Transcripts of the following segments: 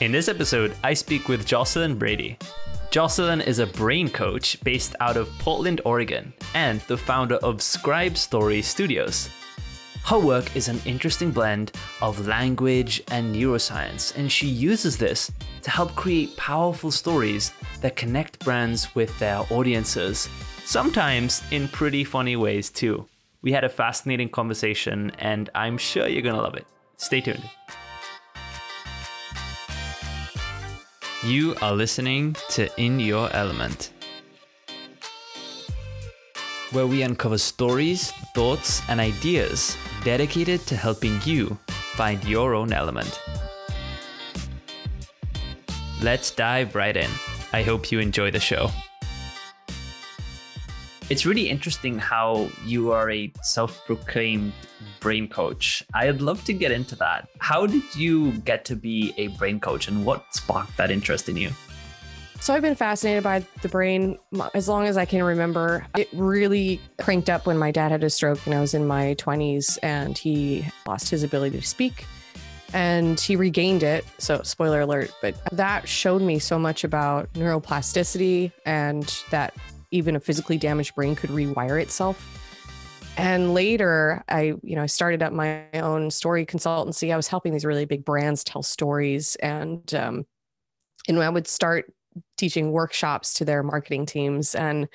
In this episode, I speak with Jocelyn Brady. Jocelyn is a brain coach based out of Portland, Oregon, and the founder of Scribe Story Studios. Her work is an interesting blend of language and neuroscience, and she uses this to help create powerful stories that connect brands with their audiences, sometimes in pretty funny ways too. We had a fascinating conversation, and I'm sure you're gonna love it. Stay tuned. You are listening to In Your Element, where we uncover stories, thoughts, and ideas dedicated to helping you find your own element. Let's dive right in. I hope you enjoy the show. It's really interesting how you are a self proclaimed brain coach. I'd love to get into that. How did you get to be a brain coach and what sparked that interest in you? So I've been fascinated by the brain as long as I can remember. It really cranked up when my dad had a stroke and I was in my 20s and he lost his ability to speak and he regained it. So, spoiler alert, but that showed me so much about neuroplasticity and that even a physically damaged brain could rewire itself. And later, I, you know, I started up my own story consultancy. I was helping these really big brands tell stories, and um, and I would start teaching workshops to their marketing teams. And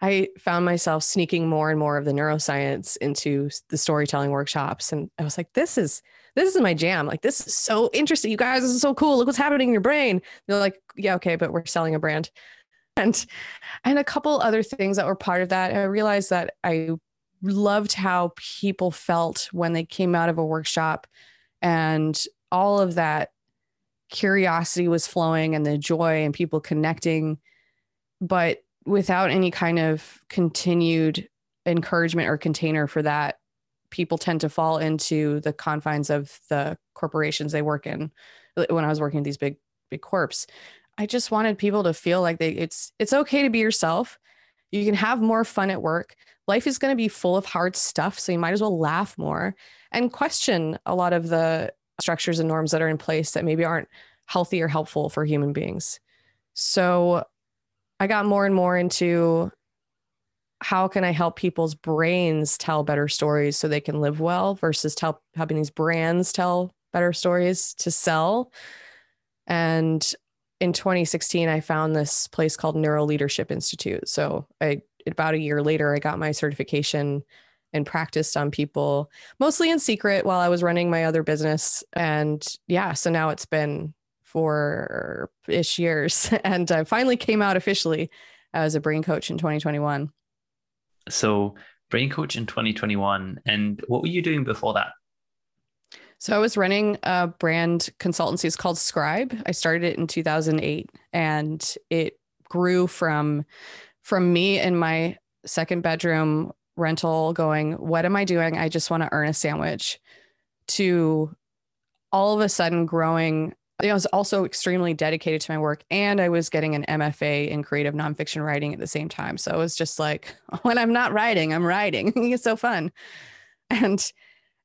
I found myself sneaking more and more of the neuroscience into the storytelling workshops. And I was like, this is this is my jam. Like, this is so interesting. You guys, this is so cool. Look what's happening in your brain. They're like, yeah, okay, but we're selling a brand and and a couple other things that were part of that. I realized that I loved how people felt when they came out of a workshop and all of that curiosity was flowing and the joy and people connecting but without any kind of continued encouragement or container for that people tend to fall into the confines of the corporations they work in when i was working at these big big corps I just wanted people to feel like they it's it's okay to be yourself. You can have more fun at work. Life is going to be full of hard stuff, so you might as well laugh more and question a lot of the structures and norms that are in place that maybe aren't healthy or helpful for human beings. So I got more and more into how can I help people's brains tell better stories so they can live well versus tell helping these brands tell better stories to sell. And in 2016, I found this place called Neuro Leadership Institute. So I about a year later, I got my certification and practiced on people mostly in secret while I was running my other business. And yeah, so now it's been four ish years. And I finally came out officially as a brain coach in 2021. So, brain coach in 2021. And what were you doing before that? So I was running a brand consultancy. It's called Scribe. I started it in 2008 and it grew from from me in my second bedroom rental going, what am I doing? I just want to earn a sandwich to all of a sudden growing I was also extremely dedicated to my work and I was getting an MFA in creative nonfiction writing at the same time. So it was just like, when I'm not writing, I'm writing. it's so fun. And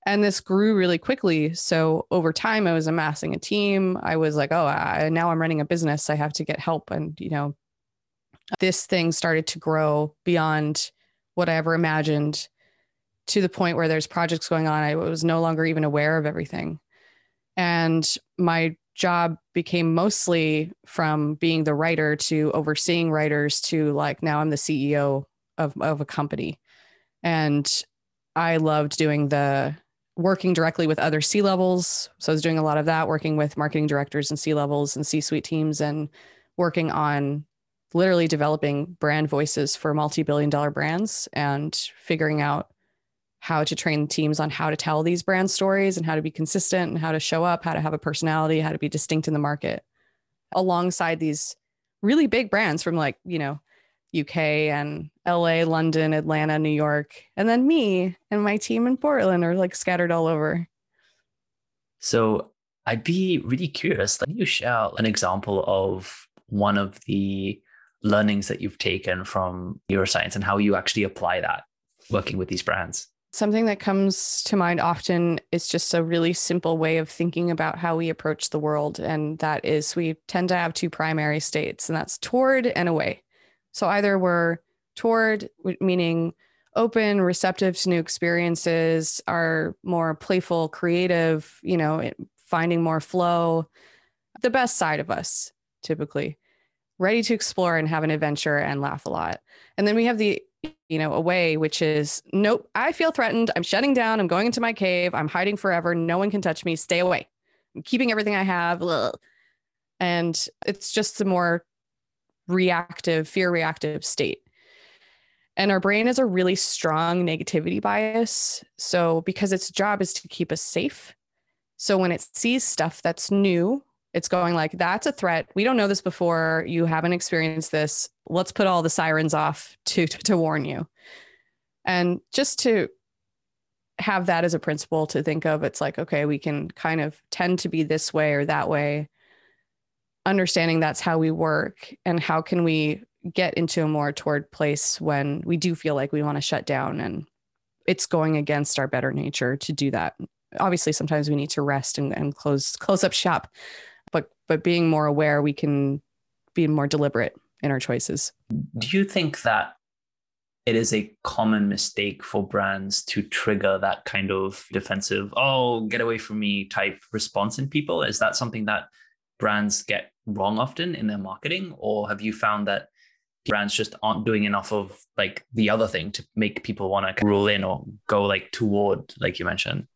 and this grew really quickly. So over time i was amassing a team. I was like oh I, now i'm running a business. I have to get help. And you know this thing started to grow beyond what i ever imagined to the point where there's projects going on. I was no longer even aware of everything. And my job became mostly from being the writer to overseeing writers to like now i'm the ceo of, of a company. And i loved doing the working directly with other C levels. So I was doing a lot of that, working with marketing directors and C levels and C suite teams and working on literally developing brand voices for multi billion dollar brands and figuring out how to train teams on how to tell these brand stories and how to be consistent and how to show up, how to have a personality, how to be distinct in the market alongside these really big brands from like, you know, UK and LA, London, Atlanta, New York. And then me and my team in Portland are like scattered all over. So I'd be really curious. Can you share an example of one of the learnings that you've taken from neuroscience and how you actually apply that working with these brands? Something that comes to mind often is just a really simple way of thinking about how we approach the world. And that is we tend to have two primary states, and that's toward and away. So either we're toward, meaning open, receptive to new experiences, are more playful, creative, you know, finding more flow, the best side of us typically, ready to explore and have an adventure and laugh a lot. And then we have the you know, away, which is nope, I feel threatened. I'm shutting down. I'm going into my cave. I'm hiding forever. No one can touch me. Stay away. I'm keeping everything I have. Ugh. And it's just the more reactive, fear reactive state. And our brain has a really strong negativity bias. So, because its job is to keep us safe. So, when it sees stuff that's new, it's going like, that's a threat. We don't know this before. You haven't experienced this. Let's put all the sirens off to, to, to warn you. And just to have that as a principle to think of, it's like, okay, we can kind of tend to be this way or that way, understanding that's how we work and how can we get into a more toward place when we do feel like we want to shut down and it's going against our better nature to do that. Obviously sometimes we need to rest and, and close close up shop but but being more aware we can be more deliberate in our choices. Do you think that it is a common mistake for brands to trigger that kind of defensive oh get away from me type response in people? Is that something that brands get wrong often in their marketing? Or have you found that brands just aren't doing enough of like the other thing to make people want to rule in or go like toward like you mentioned?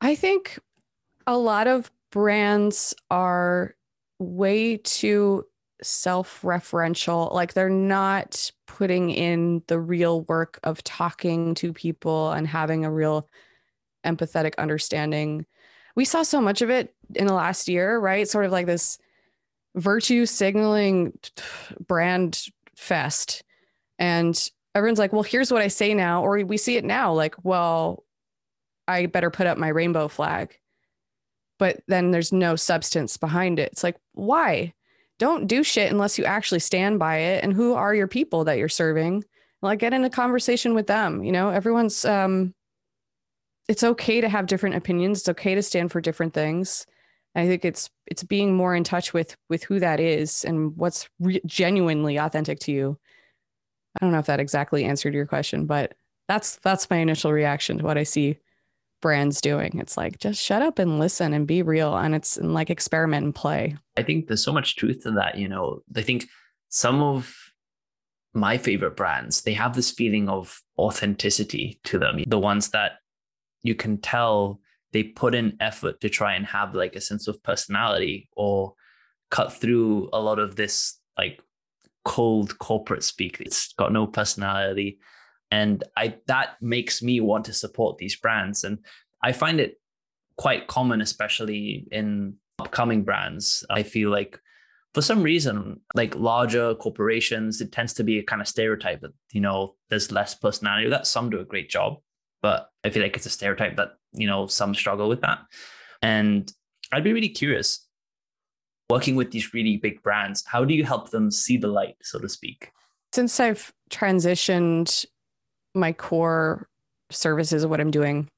I think a lot of brands are way too self-referential. Like they're not putting in the real work of talking to people and having a real empathetic understanding. We saw so much of it in the last year right sort of like this virtue signaling brand fest and everyone's like well here's what i say now or we see it now like well i better put up my rainbow flag but then there's no substance behind it. It's like, why? Don't do shit unless you actually stand by it. And who are your people that you're serving? Like, get in a conversation with them. You know, everyone's, um, it's okay to have different opinions. It's okay to stand for different things. I think it's it's being more in touch with with who that is and what's re- genuinely authentic to you. I don't know if that exactly answered your question, but that's that's my initial reaction to what I see brands doing. It's like just shut up and listen and be real and it's and like experiment and play. I think there's so much truth to that, you know. I think some of my favorite brands, they have this feeling of authenticity to them. The ones that you can tell they put in effort to try and have like a sense of personality or cut through a lot of this like cold corporate speak. It's got no personality. And i that makes me want to support these brands. And i find it quite common especially in upcoming brands. I feel like for some reason like larger corporations it tends to be a kind of stereotype that you know there's less personality. That some do a great job but i feel like it's a stereotype that you know some struggle with that and i'd be really curious working with these really big brands how do you help them see the light so to speak since i've transitioned my core services of what I'm doing.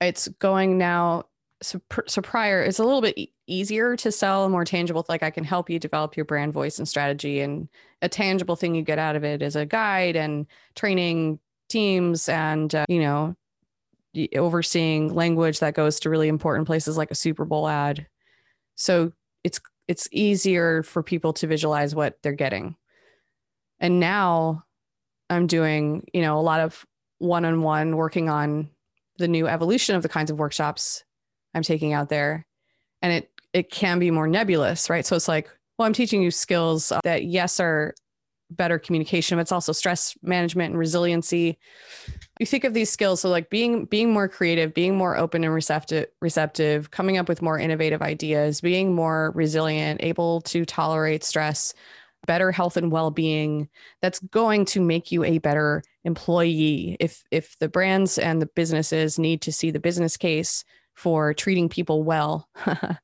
It's going now. So, so prior, it's a little bit easier to sell, more tangible. Like I can help you develop your brand voice and strategy, and a tangible thing you get out of it is a guide and training teams, and uh, you know, overseeing language that goes to really important places like a Super Bowl ad. So it's it's easier for people to visualize what they're getting. And now I'm doing, you know, a lot of one-on-one working on the new evolution of the kinds of workshops I'm taking out there. And it it can be more nebulous, right? So it's like, well, I'm teaching you skills that yes are better communication, but it's also stress management and resiliency. You think of these skills, so like being being more creative, being more open and receptive, receptive, coming up with more innovative ideas, being more resilient, able to tolerate stress, better health and well-being that's going to make you a better employee if if the brands and the businesses need to see the business case for treating people well.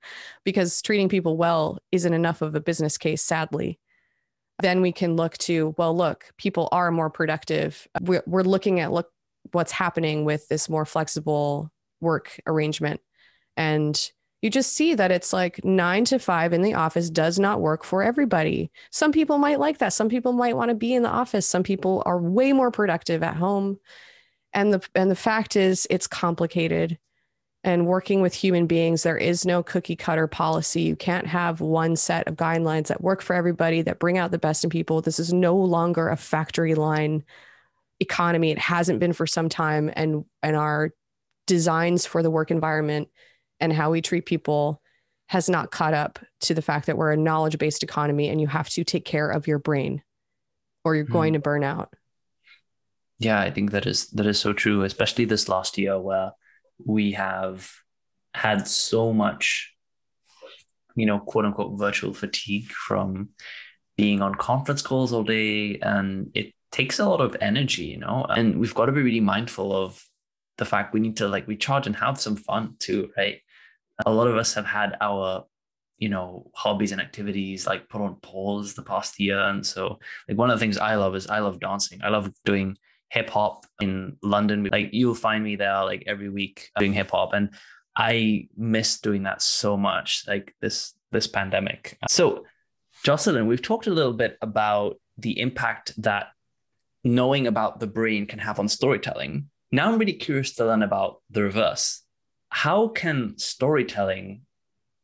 Because treating people well isn't enough of a business case sadly. Then we can look to well look people are more productive. We're, we're looking at look what's happening with this more flexible work arrangement. And you just see that it's like nine to five in the office does not work for everybody. Some people might like that. Some people might want to be in the office. Some people are way more productive at home. And the and the fact is it's complicated. And working with human beings, there is no cookie cutter policy. You can't have one set of guidelines that work for everybody, that bring out the best in people. This is no longer a factory line economy. It hasn't been for some time. And and our designs for the work environment and how we treat people has not caught up to the fact that we're a knowledge based economy and you have to take care of your brain or you're mm. going to burn out. Yeah, I think that is that is so true, especially this last year where we have had so much you know, quote unquote virtual fatigue from being on conference calls all day and it takes a lot of energy, you know, and we've got to be really mindful of the fact we need to like recharge and have some fun too, right? A lot of us have had our, you know, hobbies and activities like put on pause the past year. And so like one of the things I love is I love dancing. I love doing hip hop in London. Like you'll find me there like every week doing hip hop. And I miss doing that so much, like this this pandemic. So Jocelyn, we've talked a little bit about the impact that knowing about the brain can have on storytelling. Now I'm really curious to learn about the reverse. How can storytelling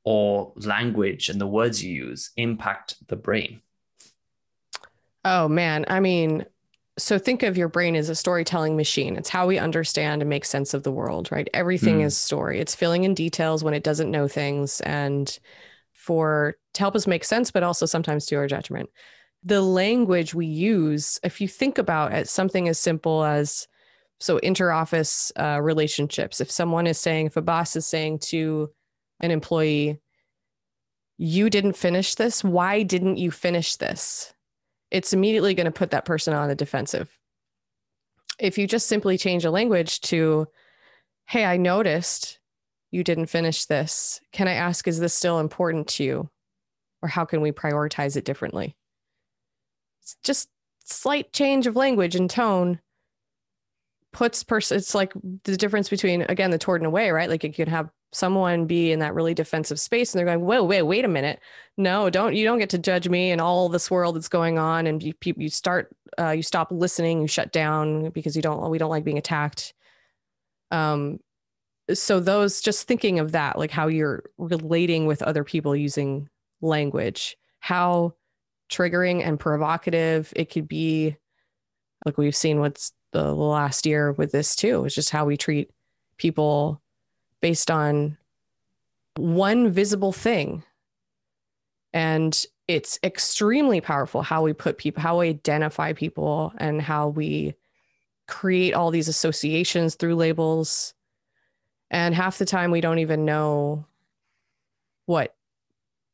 or language and the words you use impact the brain? Oh man, I mean, so think of your brain as a storytelling machine. It's how we understand and make sense of the world, right? Everything mm. is story. It's filling in details when it doesn't know things and for to help us make sense, but also sometimes to our judgment. The language we use, if you think about it, something as simple as so interoffice uh, relationships. If someone is saying if a boss is saying to an employee you didn't finish this. Why didn't you finish this? It's immediately going to put that person on the defensive. If you just simply change a language to hey i noticed you didn't finish this. Can i ask is this still important to you? Or how can we prioritize it differently just slight change of language and tone puts person it's like the difference between again the and away right? Like you can have someone be in that really defensive space and they're going whoa wait wait a minute. No don't you don't get to judge me and all this world that's going on and you, you start uh, you stop listening you shut down because you don't we don't like being attacked. Um so those just thinking of that like how you're relating with other people using language how triggering and provocative it could be like we've seen what's the last year with this too. It's just how we treat people based on one visible thing. And it's extremely powerful how we put people, how we identify people, and how we create all these associations through labels. And half the time, we don't even know what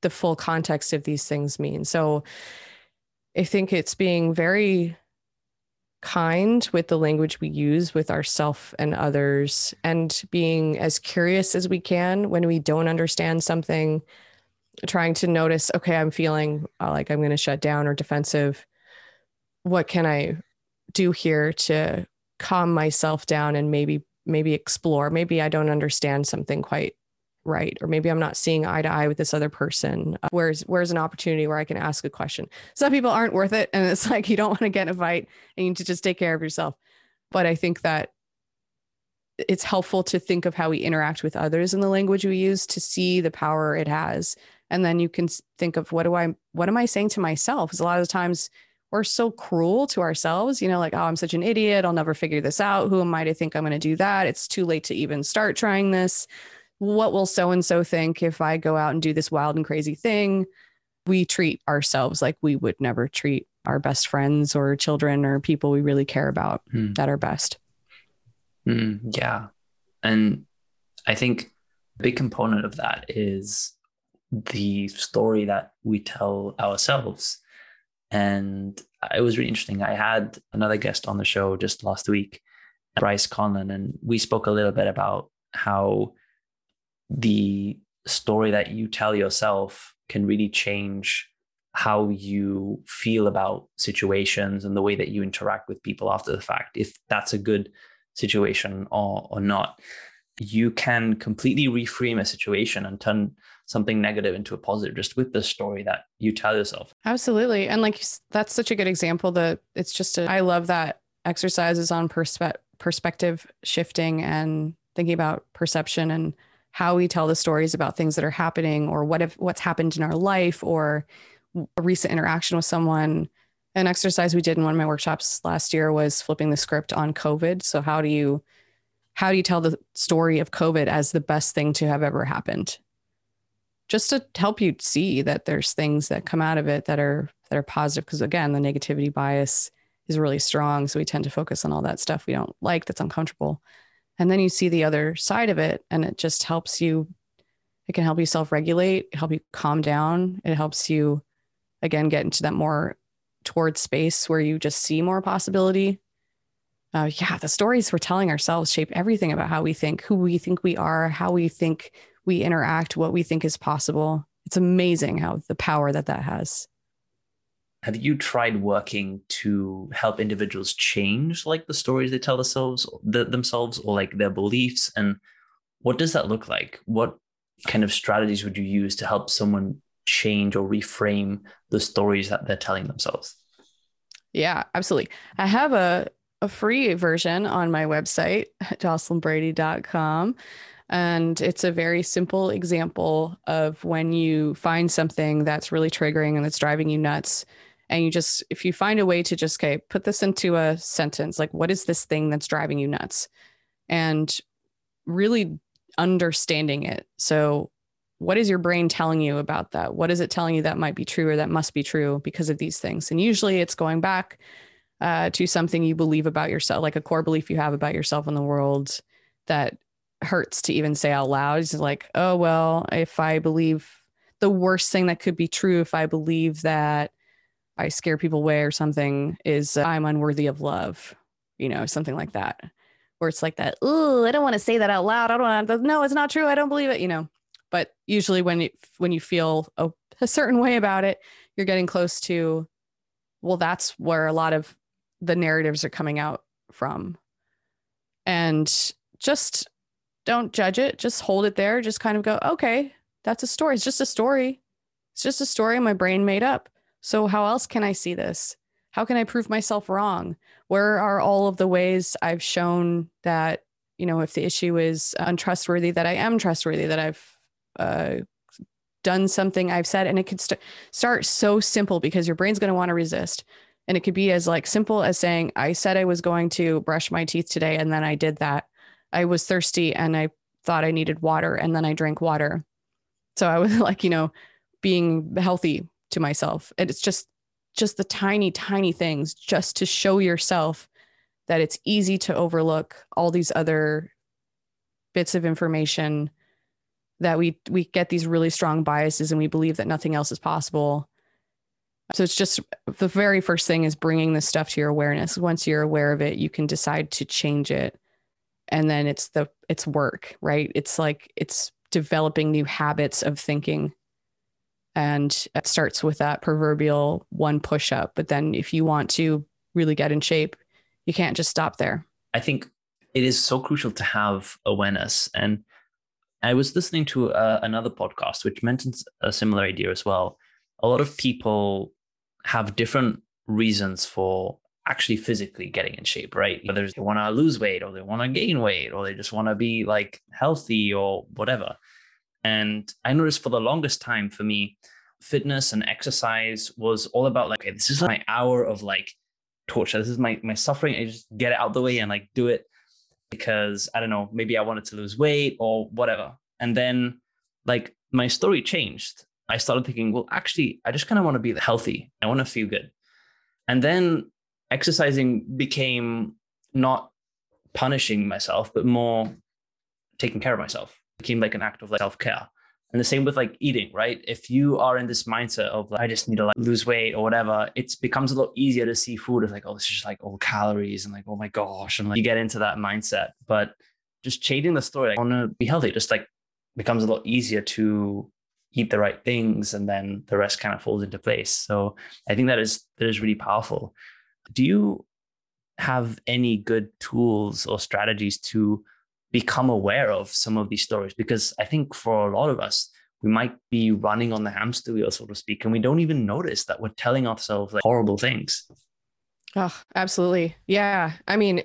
the full context of these things mean. So I think it's being very kind with the language we use with ourself and others and being as curious as we can when we don't understand something trying to notice okay i'm feeling uh, like i'm going to shut down or defensive what can i do here to calm myself down and maybe maybe explore maybe i don't understand something quite right or maybe i'm not seeing eye to eye with this other person uh, where's where's an opportunity where i can ask a question. Some people aren't worth it and it's like you don't want to get in a fight and you need to just take care of yourself. But i think that it's helpful to think of how we interact with others in the language we use to see the power it has. And then you can think of what do i what am i saying to myself? Because a lot of the times we're so cruel to ourselves you know like oh i'm such an idiot i'll never figure this out. Who am i to think i'm going to do that? It's too late to even start trying this what will so and so think if I go out and do this wild and crazy thing? We treat ourselves like we would never treat our best friends or children or people we really care about mm. that are best. Mm, yeah. And I think a big component of that is the story that we tell ourselves. And it was really interesting. I had another guest on the show just last week, Bryce Conlon, and we spoke a little bit about how the story that you tell yourself can really change how you feel about situations and the way that you interact with people after the fact if that's a good situation or or not, you can completely reframe a situation and turn something negative into a positive just with the story that you tell yourself. Absolutely. And like that's such a good example that it's just a, I love that exercises on perspe- perspective shifting and thinking about perception and how we tell the stories about things that are happening or what if what's happened in our life or a recent interaction with someone. An exercise we did in one of my workshops last year was flipping the script on covid. So how do you how do you tell the story of covid as the best thing to have ever happened? Just to help you see that there's things that come out of it that are that are positive because again the negativity bias is really strong. So we tend to focus on all that stuff we don't like that's uncomfortable and then you see the other side of it and it just helps you it can help you self-regulate help you calm down. It helps you again get into that more towards space where you just see more possibility. Uh, yeah the stories we're telling ourselves shape everything about how we think who we think we are how we think we interact what we think is possible. It's amazing how the power that that has have you tried working to help individuals change like the stories they tell themselves the, themselves or like their beliefs? And what does that look like? What kind of strategies would you use to help someone change or reframe the stories that they're telling themselves? Yeah absolutely. I have a, a free version on my website jocelynbrady.com and it's a very simple example of when you find something that's really triggering and that's driving you nuts and you just if you find a way to just okay put this into a sentence like what is this thing that's driving you nuts? And really understanding it. So what is your brain telling you about that? What is it telling you that might be true or that must be true because of these things? And usually it's going back uh, to something you believe about yourself like a core belief you have about yourself and the world that hurts to even say out loud. It's like oh well if i believe the worst thing that could be true if i believe that I scare people away or something is uh, I'm unworthy of love, you know, something like that. Where it's like that, oh, I don't want to say that out loud. I don't want to, no, it's not true. I don't believe it, you know. But usually when you when you feel a, a certain way about it, you're getting close to well, that's where a lot of the narratives are coming out from. And just don't judge it, just hold it there, just kind of go, okay, that's a story. It's just a story. It's just a story my brain made up so, how else can I see this? How can I prove myself wrong? Where are all of the ways I've shown that, you know, if the issue is untrustworthy, that I am trustworthy, that I've uh, done something I've said? And it could st- start so simple because your brain's going to want to resist. And it could be as like simple as saying, I said I was going to brush my teeth today, and then I did that. I was thirsty and I thought I needed water, and then I drank water. So I was like, you know, being healthy to myself. And it's just just the tiny, tiny things just to show yourself that it's easy to overlook all these other bits of information that we we get these really strong biases and we believe that nothing else is possible. So it's just the very first thing is bringing this stuff to your awareness. Once you're aware of it you can decide to change it. And then it's the it's work right? It's like it's developing new habits of thinking and it starts with that proverbial one push up. But then if you want to really get in shape, you can't just stop there. I think it is so crucial to have awareness. And I was listening to uh, another podcast which mentions a similar idea as well. A lot of people have different reasons for actually physically getting in shape, right? Whether they want to lose weight or they want to gain weight or they just want to be like healthy or whatever. And I noticed for the longest time for me, fitness and exercise was all about like, okay, this is my hour of like torture. This is my my suffering. I just get it out the way and like do it because I don't know, maybe I wanted to lose weight or whatever. And then like my story changed. I started thinking, well, actually, I just kind of want to be healthy. I want to feel good. And then exercising became not punishing myself, but more taking care of myself became like an act of like self-care. And the same with like eating right? If you are in this mindset of like, i just need to like lose weight or whatever it becomes a lot easier to see food as like oh this is just like all calories and like oh my gosh and like you get into that mindset. But just changing the story like, i want to be healthy just like becomes a lot easier to eat the right things and then the rest kind of falls into place. So i think that is that is really powerful. Do you have any good tools or strategies to become aware of some of these stories because I think for a lot of us, we might be running on the hamster wheel, so to speak, and we don't even notice that we're telling ourselves like horrible things. Oh, absolutely. Yeah. I mean,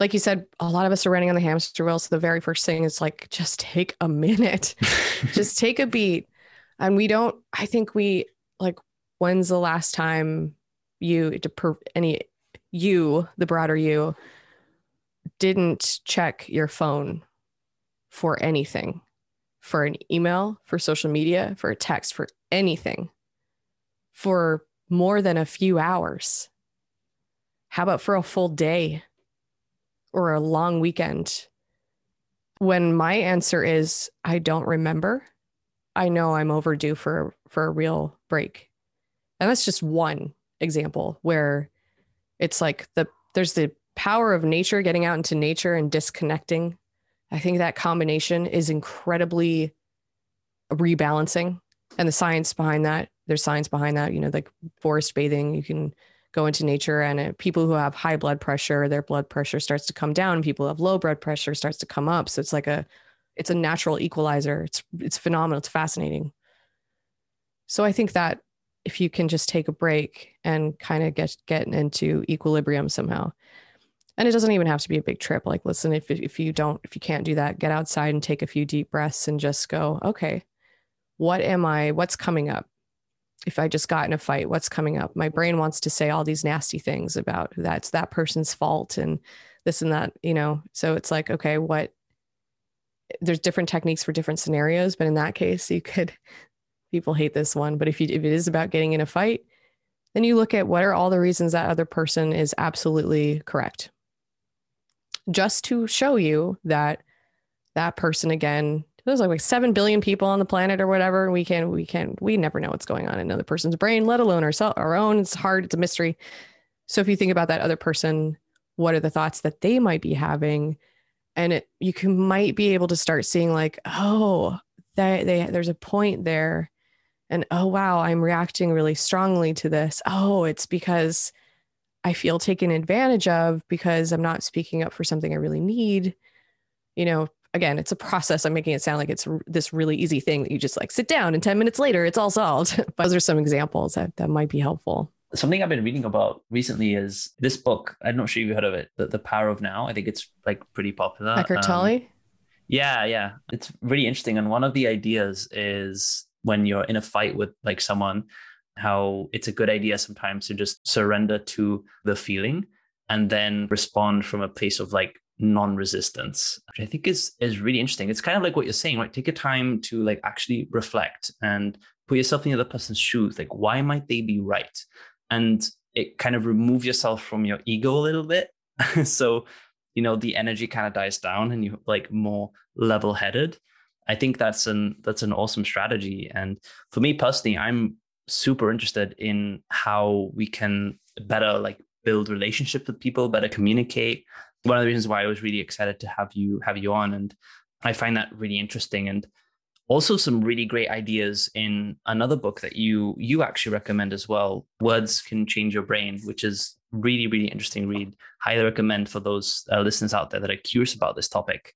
like you said, a lot of us are running on the hamster wheel. So the very first thing is like, just take a minute, just take a beat. And we don't, I think we like, when's the last time you, to per, any, you, the broader you, didn't check your phone for anything, for an email, for social media, for a text, for anything, for more than a few hours? How about for a full day or a long weekend? When my answer is, I don't remember, I know I'm overdue for, for a real break. And that's just one example where it's like the there's the power of nature, getting out into nature and disconnecting. I think that combination is incredibly rebalancing. And the science behind that, there's science behind that, you know, like forest bathing, you can go into nature and uh, people who have high blood pressure, their blood pressure starts to come down. People who have low blood pressure starts to come up. So it's like a, it's a natural equalizer. It's, it's phenomenal. It's fascinating. So I think that if you can just take a break and kind of get, get into equilibrium somehow, and it doesn't even have to be a big trip. Like listen if, if you don't if you can't do that get outside and take a few deep breaths and just go okay what am i what's coming up? If i just got in a fight what's coming up? My brain wants to say all these nasty things about that's that person's fault and this and that you know? So it's like okay what there's different techniques for different scenarios but in that case you could people hate this one but if you if it is about getting in a fight then you look at what are all the reasons that other person is absolutely correct just to show you that that person again there's like, like 7 billion people on the planet or whatever we can we can we never know what's going on in another person's brain let alone our, our own. It's hard. It's a mystery. So if you think about that other person what are the thoughts that they might be having? And it you can might be able to start seeing like oh that they, there's a point there. And oh wow i'm reacting really strongly to this. Oh it's because I feel taken advantage of because I'm not speaking up for something I really need. You know, again, it's a process. I'm making it sound like it's this really easy thing that you just like sit down and 10 minutes later it's all solved. but those are some examples that, that might be helpful. Something I've been reading about recently is this book. I'm not sure you've heard of it, The, the Power of Now. I think it's like pretty popular. Eckhart Tolle? Um, yeah, yeah. It's really interesting. And one of the ideas is when you're in a fight with like someone, how it's a good idea sometimes to just surrender to the feeling and then respond from a place of like non-resistance which i think is is really interesting. It's kind of like what you're saying right? Take a time to like actually reflect and put yourself in the other person's shoes. Like why might they be right? And it kind of remove yourself from your ego a little bit. So you know the energy kind of dies down and you're like more level-headed. I think that's an that's an awesome strategy. And for me personally i'm super interested in how we can better like build relationships with people, better communicate. One of the reasons why I was really excited to have you have you on, and I find that really interesting. And also some really great ideas in another book that you you actually recommend as well. Words can change your brain, which is really really interesting read. Highly recommend for those uh, listeners out there that are curious about this topic.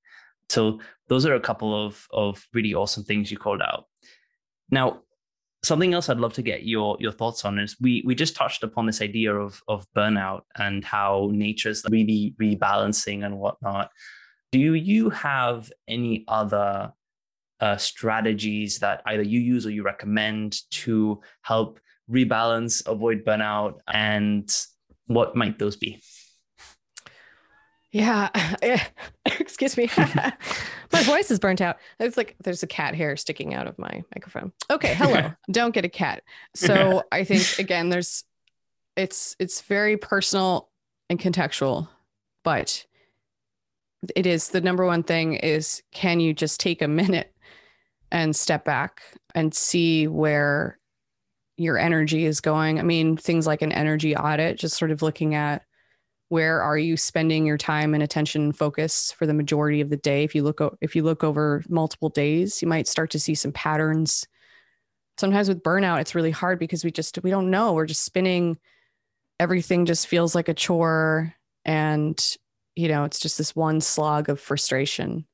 So those are a couple of of really awesome things you called out. Now, something else I'd love to get your your thoughts on is we we just touched upon this idea of of burnout and how nature's really rebalancing and whatnot. Do you have any other uh, strategies that either you use or you recommend to help rebalance, avoid burnout, and what might those be? Yeah. Excuse me. my voice is burnt out. It's like there's a cat hair sticking out of my microphone. Okay, hello. Don't get a cat. So I think again, there's it's it's very personal and contextual, but it is the number one thing is can you just take a minute and step back and see where your energy is going? I mean, things like an energy audit, just sort of looking at where are you spending your time and attention and focus for the majority of the day if you look if you look over multiple days you might start to see some patterns sometimes with burnout it's really hard because we just we don't know we're just spinning everything just feels like a chore And, you know, it's just this one slog of frustration.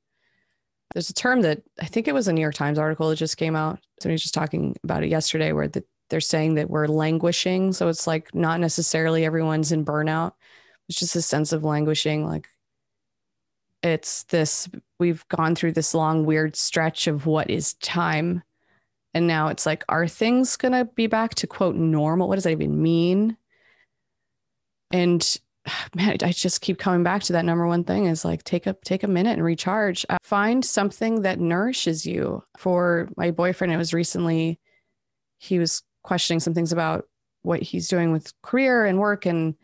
There's a term that I think it was a New York Times article that just came out. Somebody was just talking about it yesterday where the, they're saying that we're languishing. So it's like not necessarily everyone's in burnout. It's just a sense of languishing. Like it's this, we've gone through this long, weird stretch of what is time. And now it's like, are things going to be back to quote normal? What does that even mean? And man, I just keep coming back to that number one thing is like take a take a minute and recharge. Uh, find something that nourishes you. For my boyfriend, it was recently he was questioning some things about what he's doing with career and work and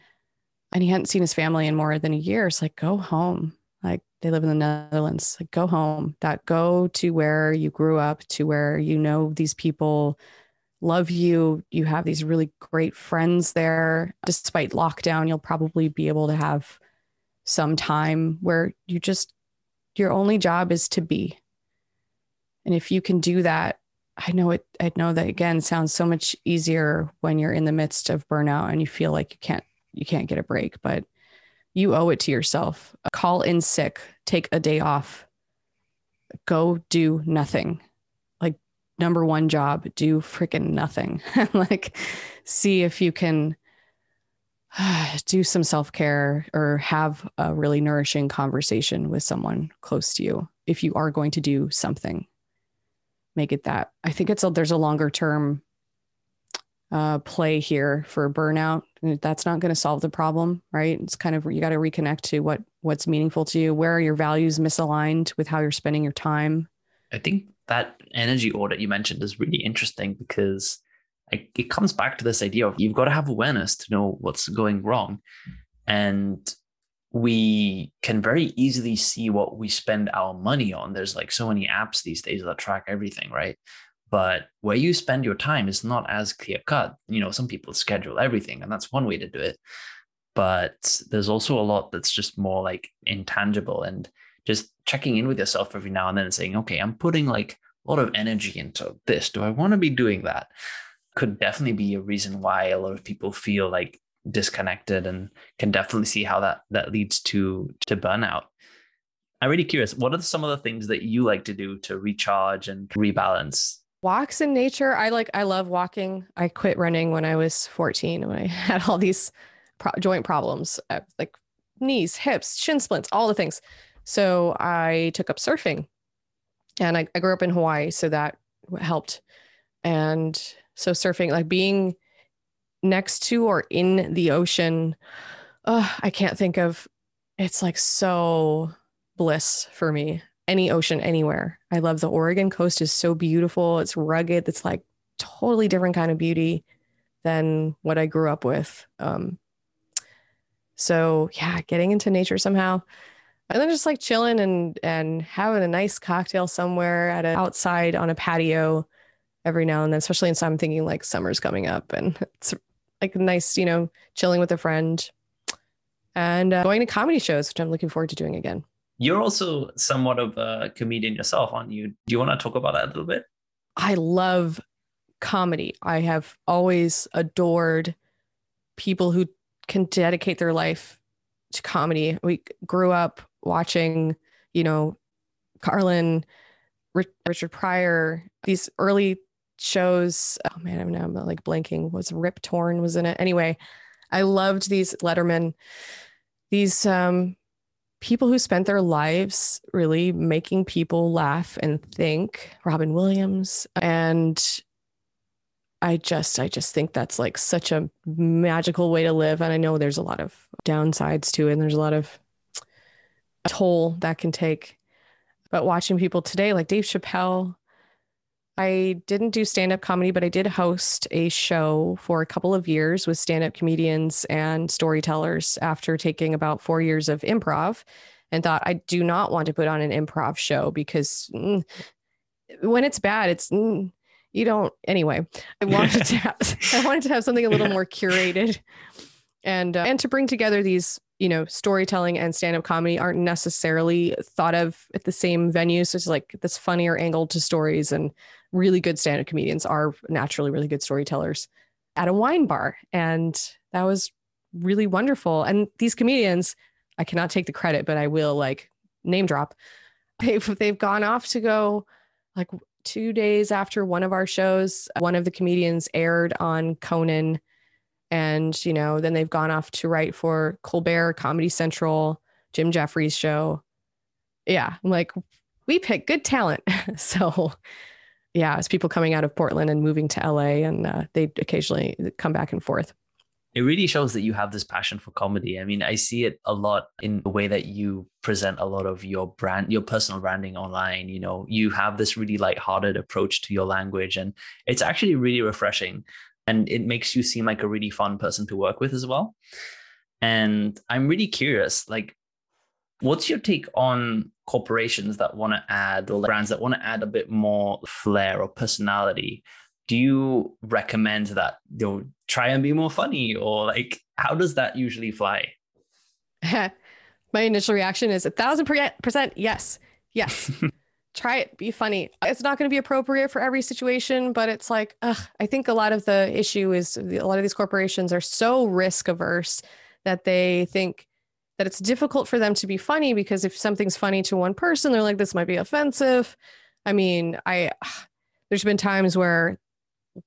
and he hadn't seen his family in more than a year. It's like go home. Like they live in the Netherlands. Like go home. That go to where you grew up, to where you know these people love you. You have these really great friends there. Despite lockdown, you'll probably be able to have some time where you just, your only job is to be. And if you can do that, I know it, I know that again sounds so much easier when you're in the midst of burnout and you feel like you can't, you can't get a break, but you owe it to yourself. Call in sick, take a day off, go do nothing Like, number one job, do freaking nothing. like, see if you can do some self care or have a really nourishing conversation with someone close to you. If you are going to do something, make it that. I think it's a, there's a longer term uh, play here for burnout. That's not going to solve the problem, right? It's kind of you got to reconnect to what what's meaningful to you. Where are your values misaligned with how you're spending your time? I think that energy audit you mentioned is really interesting because it comes back to this idea of you've got to have awareness to know what's going wrong. And we can very easily see what we spend our money on. There's like so many apps these days that track everything, right? But where you spend your time is not as clear cut. You know, some people schedule everything, and that's one way to do it. But there's also a lot that's just more like intangible. And just checking in with yourself every now and then and saying, okay, I'm putting like a lot of energy into this. Do I want to be doing that? Could definitely be a reason why a lot of people feel like disconnected and can definitely see how that that leads to to burnout. I'm really curious, what are some of the things that you like to do to recharge and rebalance? Walks in nature. I like I love walking. I quit running when I was 14 when I had all these pro- joint problems, uh, like knees, hips, shin splints, all the things. So I took up surfing and I, I grew up in Hawaii. So that helped. And so surfing, like being next to or in the ocean, I can't think of it's like so bliss for me. Any ocean, anywhere. I love the Oregon coast is so beautiful. It's rugged. It's like totally different kind of beauty than what I grew up with. Um, so yeah, getting into nature somehow and then just like chilling and and having a nice cocktail somewhere at a outside on a patio every now and then especially in some I'm thinking like summer's coming up and it's like nice you know chilling with a friend and uh, going to comedy shows which i'm looking forward to doing again you're also somewhat of a comedian yourself aren't you do you want to talk about that a little bit i love comedy i have always adored people who can dedicate their life to comedy we grew up watching, you know, Carlin, Richard Pryor, these early shows. Oh man, I'm now like blanking. Was Rip Torn was in it? Anyway, I loved these Letterman, these um, people who spent their lives really making people laugh and think. Robin Williams and I just I just think that's like such a magical way to live and I know there's a lot of downsides to it and there's a lot of toll that can take. But watching people today, like Dave Chappelle, I didn't do stand up comedy, but I did host a show for a couple of years with stand up comedians and storytellers after taking about four years of improv and thought, I do not want to put on an improv show because mm, when it's bad, it's. Mm, you don't anyway i wanted to have i wanted to have something a little more curated and uh, and to bring together these you know, storytelling and stand up comedy aren't necessarily thought of at the same venue. So it's like this funnier angle to stories, and really good stand up comedians are naturally really good storytellers at a wine bar. And that was really wonderful. And these comedians, I cannot take the credit, but I will like name drop. They've they've gone off to go like two days after one of our shows. One of the comedians aired on Conan, and you know then they've gone off to write for Colbert, Comedy Central, Jim Jefferies show. Yeah, I'm like we pick good talent. so yeah, it's people coming out of Portland and moving to LA, and uh, they occasionally come back and forth. It really shows that you have this passion for comedy. I mean, I see it a lot in the way that you present a lot of your brand, your personal branding online. You know, you have this really light-hearted approach to your language, and it's actually really refreshing. And it makes you seem like a really fun person to work with as well. And I'm really curious, like, what's your take on corporations that want to add or brands that want to add a bit more flair or personality? Do you recommend that they'll try and be more funny or like how does that usually fly? My initial reaction is a thousand percent yes. Yes. Try it be funny. It's not going to be appropriate for every situation but it's like ugh, i think a lot of the issue is a lot of these corporations are so risk averse that they think that it's difficult for them to be funny because if something's funny to one person, they're like, this might be offensive. I mean, I there's been times where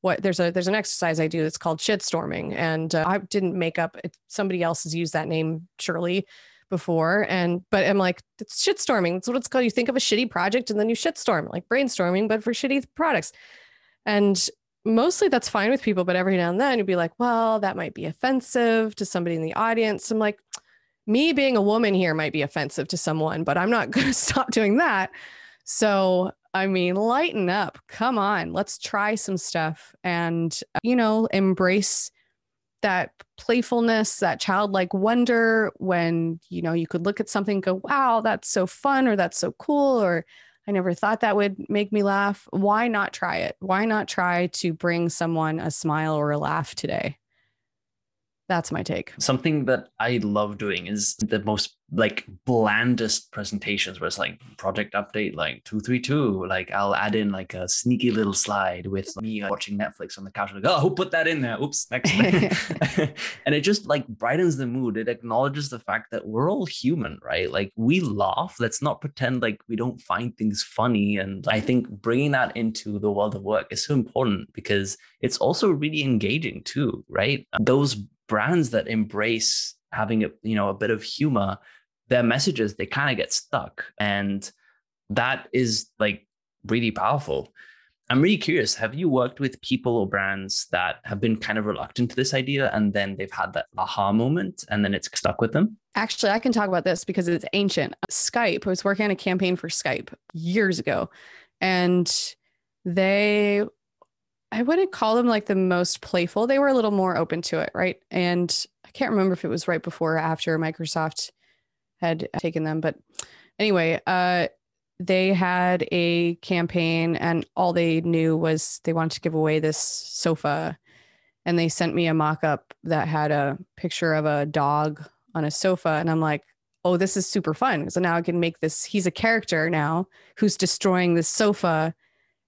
what there's a there's an exercise I do that's called shitstorming, and uh, I didn't make up somebody else has used that name surely before, and but I'm like it's shitstorming. That's what it's called. You think of a shitty project and then you shitstorm, like brainstorming, but for shitty products, and mostly that's fine with people, but every now and then you'd be like, well, that might be offensive to somebody in the audience. I'm like me being a woman here might be offensive to someone, but I'm not going to stop doing that. So, I mean, lighten up. Come on, let's try some stuff and, uh, you know, embrace that playfulness, that childlike wonder when, you know, you could look at something go, wow, that's so fun or that's so cool or I never thought that would make me laugh. Why not try it? Why not try to bring someone a smile or a laugh today? That's my take. Something that I love doing is the most like blandest presentations where it's like project update like 232 like i'll add in like a sneaky little slide with me watching netflix on the couch. Like oh who put that in there? Oops next and it just like brightens the mood. It acknowledges the fact that we're all human right? Like we laugh. Let's not pretend like we don't find things funny. And i think bringing that into the world of work is so important because it's also really engaging too right? Those brands that embrace having a you know a bit of humor their messages they kind of get stuck. And that is like really powerful. I'm really curious have you worked with people or brands that have been kind of reluctant to this idea and then they've had that aha moment and then it's stuck with them? Actually i can talk about this because it's ancient. Skype i was working on a campaign for skype years ago and they I wouldn't call them like the most playful. They were a little more open to it, right? And I can't remember if it was right before or after Microsoft had taken them, but anyway, uh, they had a campaign and all they knew was they wanted to give away this sofa and they sent me a mock-up that had a picture of a dog on a sofa and i'm like oh this is super fun so now i can make this he's a character now who's destroying this sofa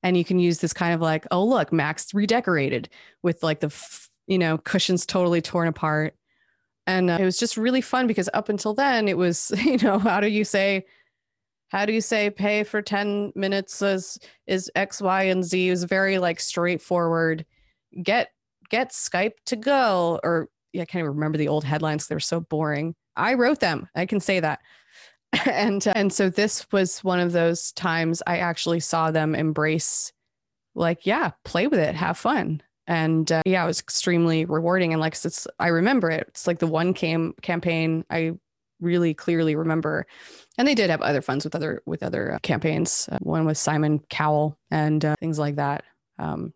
and you can use this kind of like oh look max redecorated with like the you know cushions totally torn apart. And uh, it was just really fun because up until then it was you know how do you say how do you say pay for 10 minutes is is x y and z it was very like straightforward. Get get skype to go or yeah, i can't even remember the old headlines they were so boring. I wrote them. I can say that and uh, and so this was one of those times I actually saw them embrace, like, yeah, play with it, have fun, and uh, yeah, it was extremely rewarding. And like, it's I remember it. It's like the one cam campaign I really clearly remember. And they did have other funds with other with other uh, campaigns. Uh, one with Simon Cowell and uh, things like that. Um,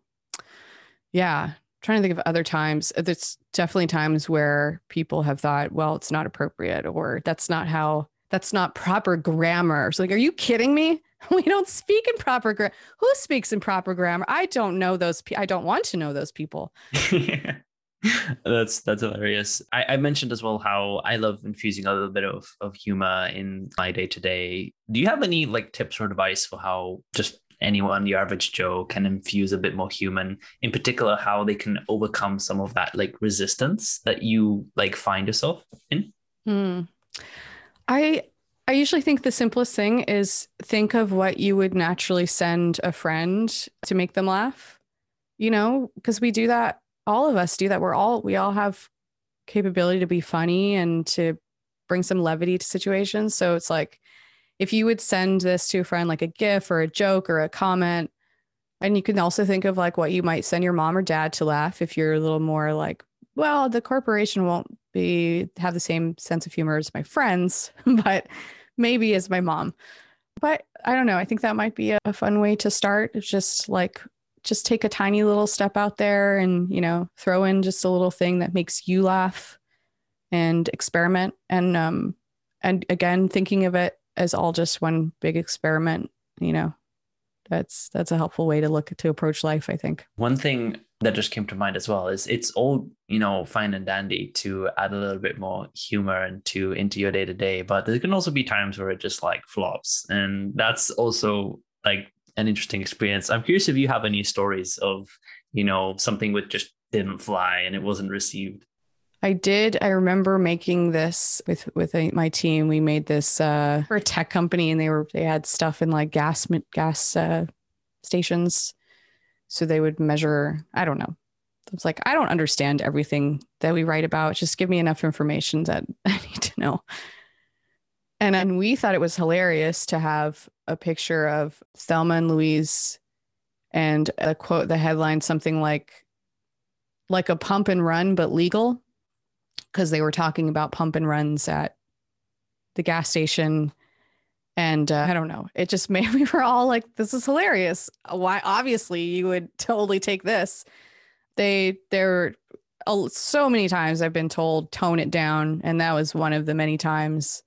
yeah, trying to think of other times. There's definitely times where people have thought, well, it's not appropriate, or that's not how that's not proper grammar. So like, are you kidding me? We don't speak in proper grammar. Who speaks in proper grammar? I don't know those. Pe- I don't want to know those people. that's that's hilarious. I, I, mentioned as well how I love infusing a little bit of, of humor in my day to day. Do you have any like tips or advice for how just anyone, the average Joe, can infuse a bit more human. In particular, how they can overcome some of that like resistance that you like find yourself in. Hmm. I I usually think the simplest thing is think of what you would naturally send a friend to make them laugh. You know, because we do that. All of us do that. We're all we all have capability to be funny and to bring some levity to situations. So it's like if you would send this to a friend like a gif or a joke or a comment, and you can also think of like what you might send your mom or dad to laugh if you're a little more like, well, the corporation won't be have the same sense of humor as my friends, but maybe as my mom. But I don't know. I think that might be a, fun way to start. It's just like just take a tiny little step out there and, you know, throw in just a little thing that makes you laugh and experiment. And um and again, thinking of it as all just one big experiment, you know, that's that's a helpful way to look to approach life, I think. One thing that just came to mind as well is it's all you know fine and dandy to add a little bit more humor into into your day to day but there can also be times where it just like flops and that's also like an interesting experience i'm curious if you have any stories of you know something with just didn't fly and it wasn't received I did. I remember making this with with a, my team. We made this uh, for a tech company, and they were they had stuff in like gas gas uh, stations so they would measure, I don't know. It's like, I don't understand everything that we write about. Just give me enough information that I need to know. And and we thought it was hilarious to have a picture of Thelma and Louise and a quote, the headline, something like, like a pump and run, but legal. Because they were talking about pump and runs at the gas station and uh, I don't know. It just made we were all like, "This is hilarious." Why? Obviously, you would totally take this. They there so many times I've been told tone it down, and that was one of the many times.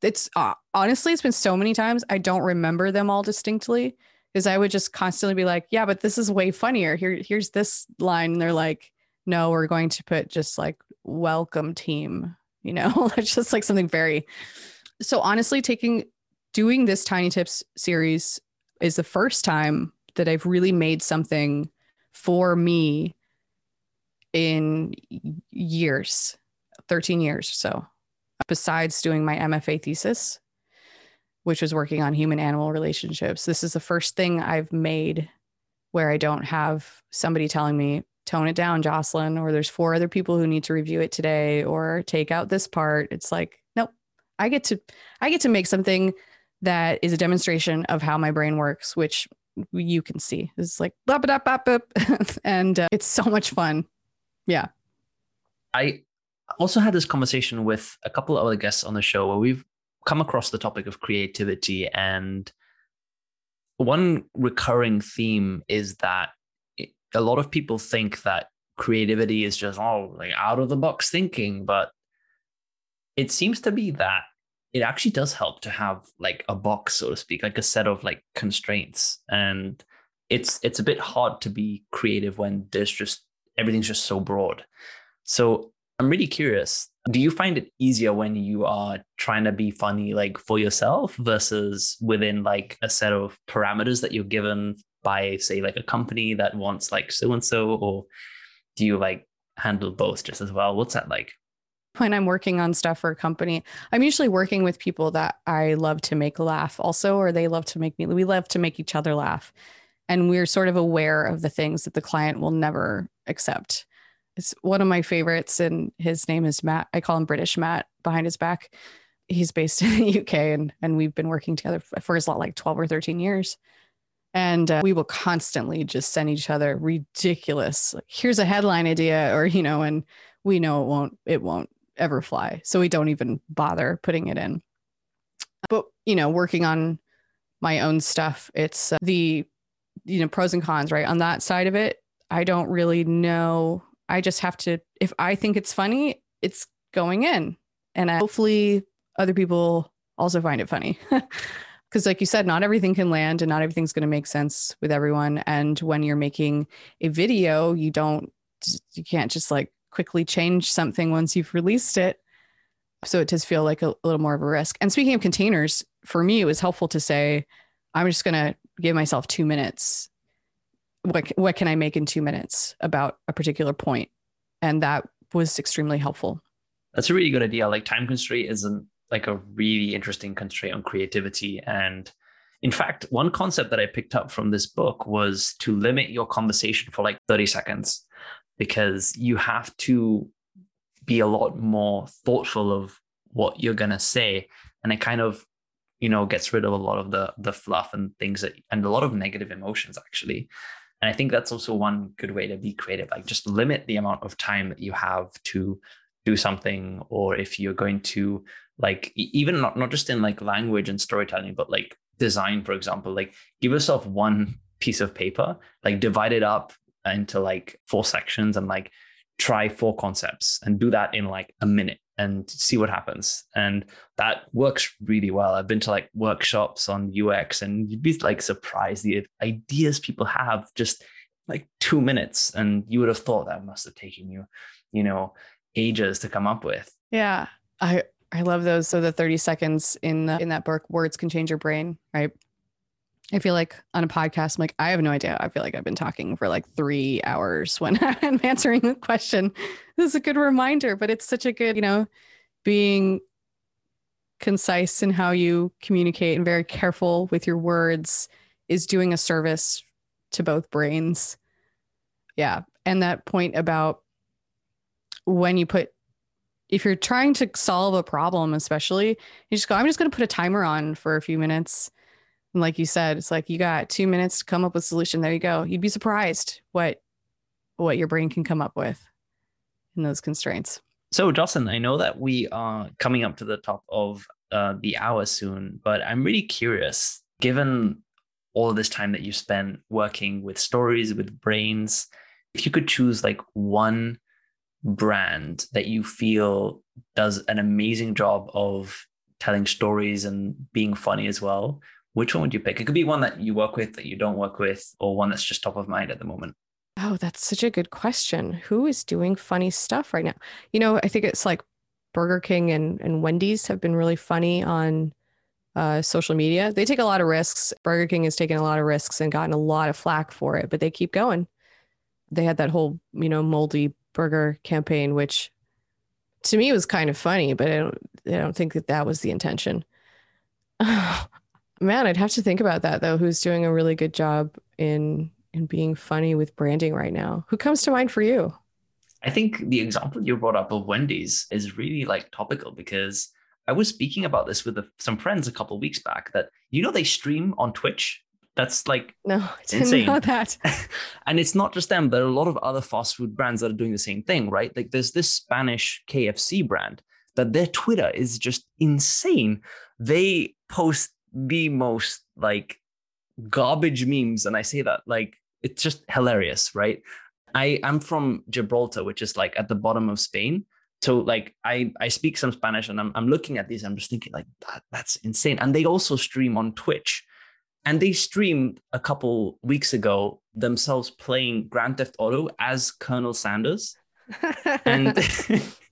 It's uh, honestly, it's been so many times I don't remember them all distinctly because I would just constantly be like, "Yeah, but this is way funnier." Here, here's this line, and they're like, "No, we're going to put just like welcome team." You know, it's just like something very. So honestly, taking doing this Tiny Tips series is the first time that I've really made something for me in years 13 years or so besides doing my mfa thesis which was working on human animal relationships. This is the first thing i've made where i don't have somebody telling me tone it down jocelyn or there's four other people who need to review it today or take out this part. It's like nope. I get to i get to make something that is a demonstration of how my brain works, which you can see. It's like blah, blah, blah, blah, and uh, it's so much fun. Yeah. I also had this conversation with a couple of other guests on the show where we've come across the topic of creativity. And one recurring theme is that a lot of people think that creativity is just, oh, like out of the box thinking. But it seems to be that it actually does help to have like a box so to speak like a set of like constraints. And it's it's a bit hard to be creative when there's just everything's just so broad. So i'm really curious do you find it easier when you are trying to be funny like for yourself versus within like a set of parameters that you're given by say like a company that wants like so and so or do you like handle both just as well? What's that like when I'm working on stuff for a company, I'm usually working with people that I love to make laugh also, or they love to make me, we love to make each other laugh. And we're sort of aware of the things that the client will never accept. It's one of my favorites, and his name is Matt. I call him British Matt behind his back. He's based in the UK, and and we've been working together for his lot like 12 or 13 years. And uh, we will constantly just send each other ridiculous. Like, Here's a headline idea, or you know, and we know it won't it won't ever fly. So we don't even bother putting it in. But, you know, working on my own stuff, it's uh, the, you know, pros and cons, right? On that side of it, I don't really know. I just have to, if I think it's funny, it's going in. And I, hopefully other people also find it funny. Because, like you said, not everything can land and not everything's going to make sense with everyone. And when you're making a video, you don't, you can't just like quickly change something once you've released it. So it does feel like a, a little more of a risk. And speaking of containers, for me, it was helpful to say, I'm just going to give myself two minutes. What what can I make in two minutes about a particular point? And that was extremely helpful. That's a really good idea. Like time constraint isn't like a really interesting constraint on creativity. And in fact, one concept that I picked up from this book was to limit your conversation for like 30 seconds because you have to be a lot more thoughtful of what you're going to say. And it kind of, you know, gets rid of a lot of the the fluff and things that and a lot of negative emotions actually. And I think that's also one good way to be creative. Like just limit the amount of time that you have to do something, or if you're going to like even not, not just in like language and storytelling but like design for example like give yourself one piece of paper like divide it up into like four sections and like try four concepts and do that in like a minute and see what happens and that works really well i've been to like workshops on ux and you'd be like surprised the ideas people have just like two minutes and you would have thought that must have taken you you know ages to come up with yeah i I love those. So the 30 seconds in the, in that book, words can change your brain, right? I feel like on a podcast, I'm like, I have no idea. I feel like I've been talking for like three hours when I'm answering the question. This is a good reminder, but it's such a good, you know, being concise in how you communicate and very careful with your words is doing a service to both brains. Yeah. And that point about when you put if you're trying to solve a problem, especially, you just go, I'm just going to put a timer on for a few minutes. And like you said, it's like you got two minutes to come up with a solution. There you go. You'd be surprised what what your brain can come up with in those constraints. So, Jocelyn, I know that we are coming up to the top of uh, the hour soon, but I'm really curious, given all this time that you spent working with stories, with brains, if you could choose like one brand that you feel does an amazing job of telling stories and being funny as well, which one would you pick? It could be one that you work with, that you don't work with, or one that's just top of mind at the moment. Oh, that's such a good question. Who is doing funny stuff right now? You know, I think it's like Burger King and, and Wendy's have been really funny on uh, social media. They take a lot of risks. Burger King has taken a lot of risks and gotten a lot of flack for it, but they keep going. They had that whole, you know, moldy burger campaign, which to me was kind of funny, but I don't, I don't think that that was the intention. Man, I'd have to think about that though. Who's doing a really good job in in being funny with branding right now? Who comes to mind for you? I think the example you brought up of Wendy's is really like topical because I was speaking about this with a, some friends a couple weeks back that you know they stream on Twitch that's like no, I didn't insane. know that. and it's not just them. There are a lot of other fast food brands that are doing the same thing, right? Like there's this Spanish KFC brand that their Twitter is just insane. They post the most like garbage memes, and I say that like it's just hilarious, right? I i'm from Gibraltar, which is like at the bottom of Spain. So like I I speak some Spanish, and I'm I'm looking at these. I'm just thinking like that, that's insane. And they also stream on Twitch. And they streamed a couple weeks ago themselves playing Grand Theft Auto as Colonel Sanders. and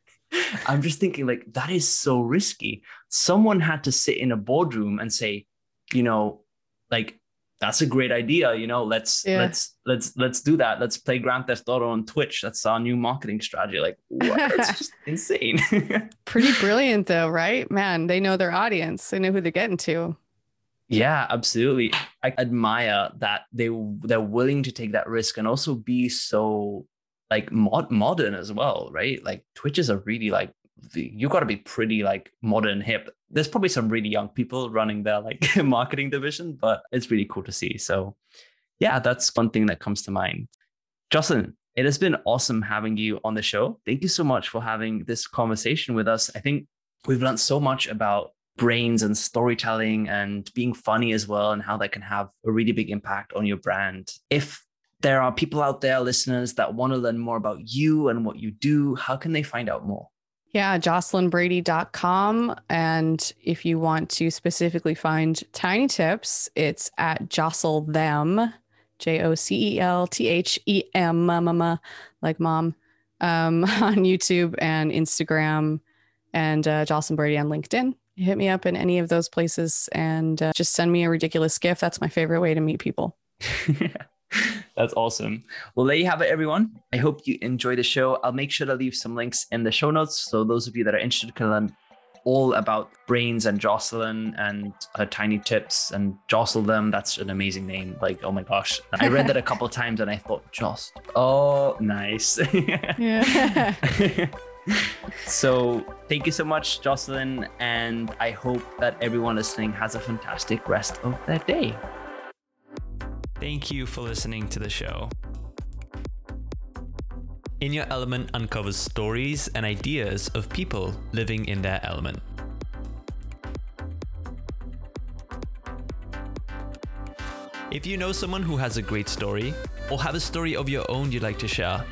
I'm just thinking, like, that is so risky. Someone had to sit in a boardroom and say, you know, like, that's a great idea. You know, let's yeah. let's let's let's do that. Let's play Grand Theft Auto on Twitch. That's our new marketing strategy. Like, what? it's just insane. Pretty brilliant, though, right? Man, they know their audience. They know who they're getting to. Yeah, absolutely. I admire that they they're willing to take that risk and also be so like mod- modern as well, right? Like Twitch is a really like you got to be pretty like modern hip. There's probably some really young people running their like marketing division, but it's really cool to see. So, yeah, that's one thing that comes to mind. Jocelyn, it has been awesome having you on the show. Thank you so much for having this conversation with us. I think we've learned so much about brains and storytelling and being funny as well, and how that can have a really big impact on your brand. If there are people out there, listeners, that want to learn more about you and what you do, how can they find out more? Yeah, jocelynbrady.com. And if you want to specifically find Tiny Tips, it's at Jocel Them, J O C E L T H E M, like mom, um, on YouTube and Instagram, and uh, Jocelyn Brady on LinkedIn hit me up in any of those places and uh, just send me a ridiculous gift. That's my favorite way to meet people. That's awesome. Well, there you have it, everyone. I hope you enjoy the show. I'll make sure to leave some links in the show notes. So those of you that are interested can learn all about Brains and Jocelyn and her tiny tips and Jocel Them. That's an amazing name. Like, oh my gosh. I read that a couple times and I thought, Jost. Oh, nice. Yeah. so thank you so much, Jocelyn. And I hope that everyone listening has a fantastic rest of their day. Thank you for listening to the show. In Your Element uncovers stories and ideas of people living in their element. If you know someone who has a great story or have a story of your own you'd like to share,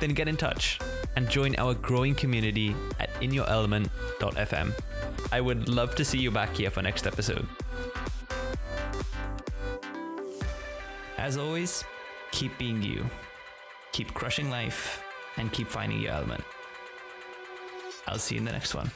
then get in touch and join our growing community at inyourelement.fm. I would love to see you back here for next episode. As always, keep being you, keep crushing life, and keep finding your element. I'll see you in the next one.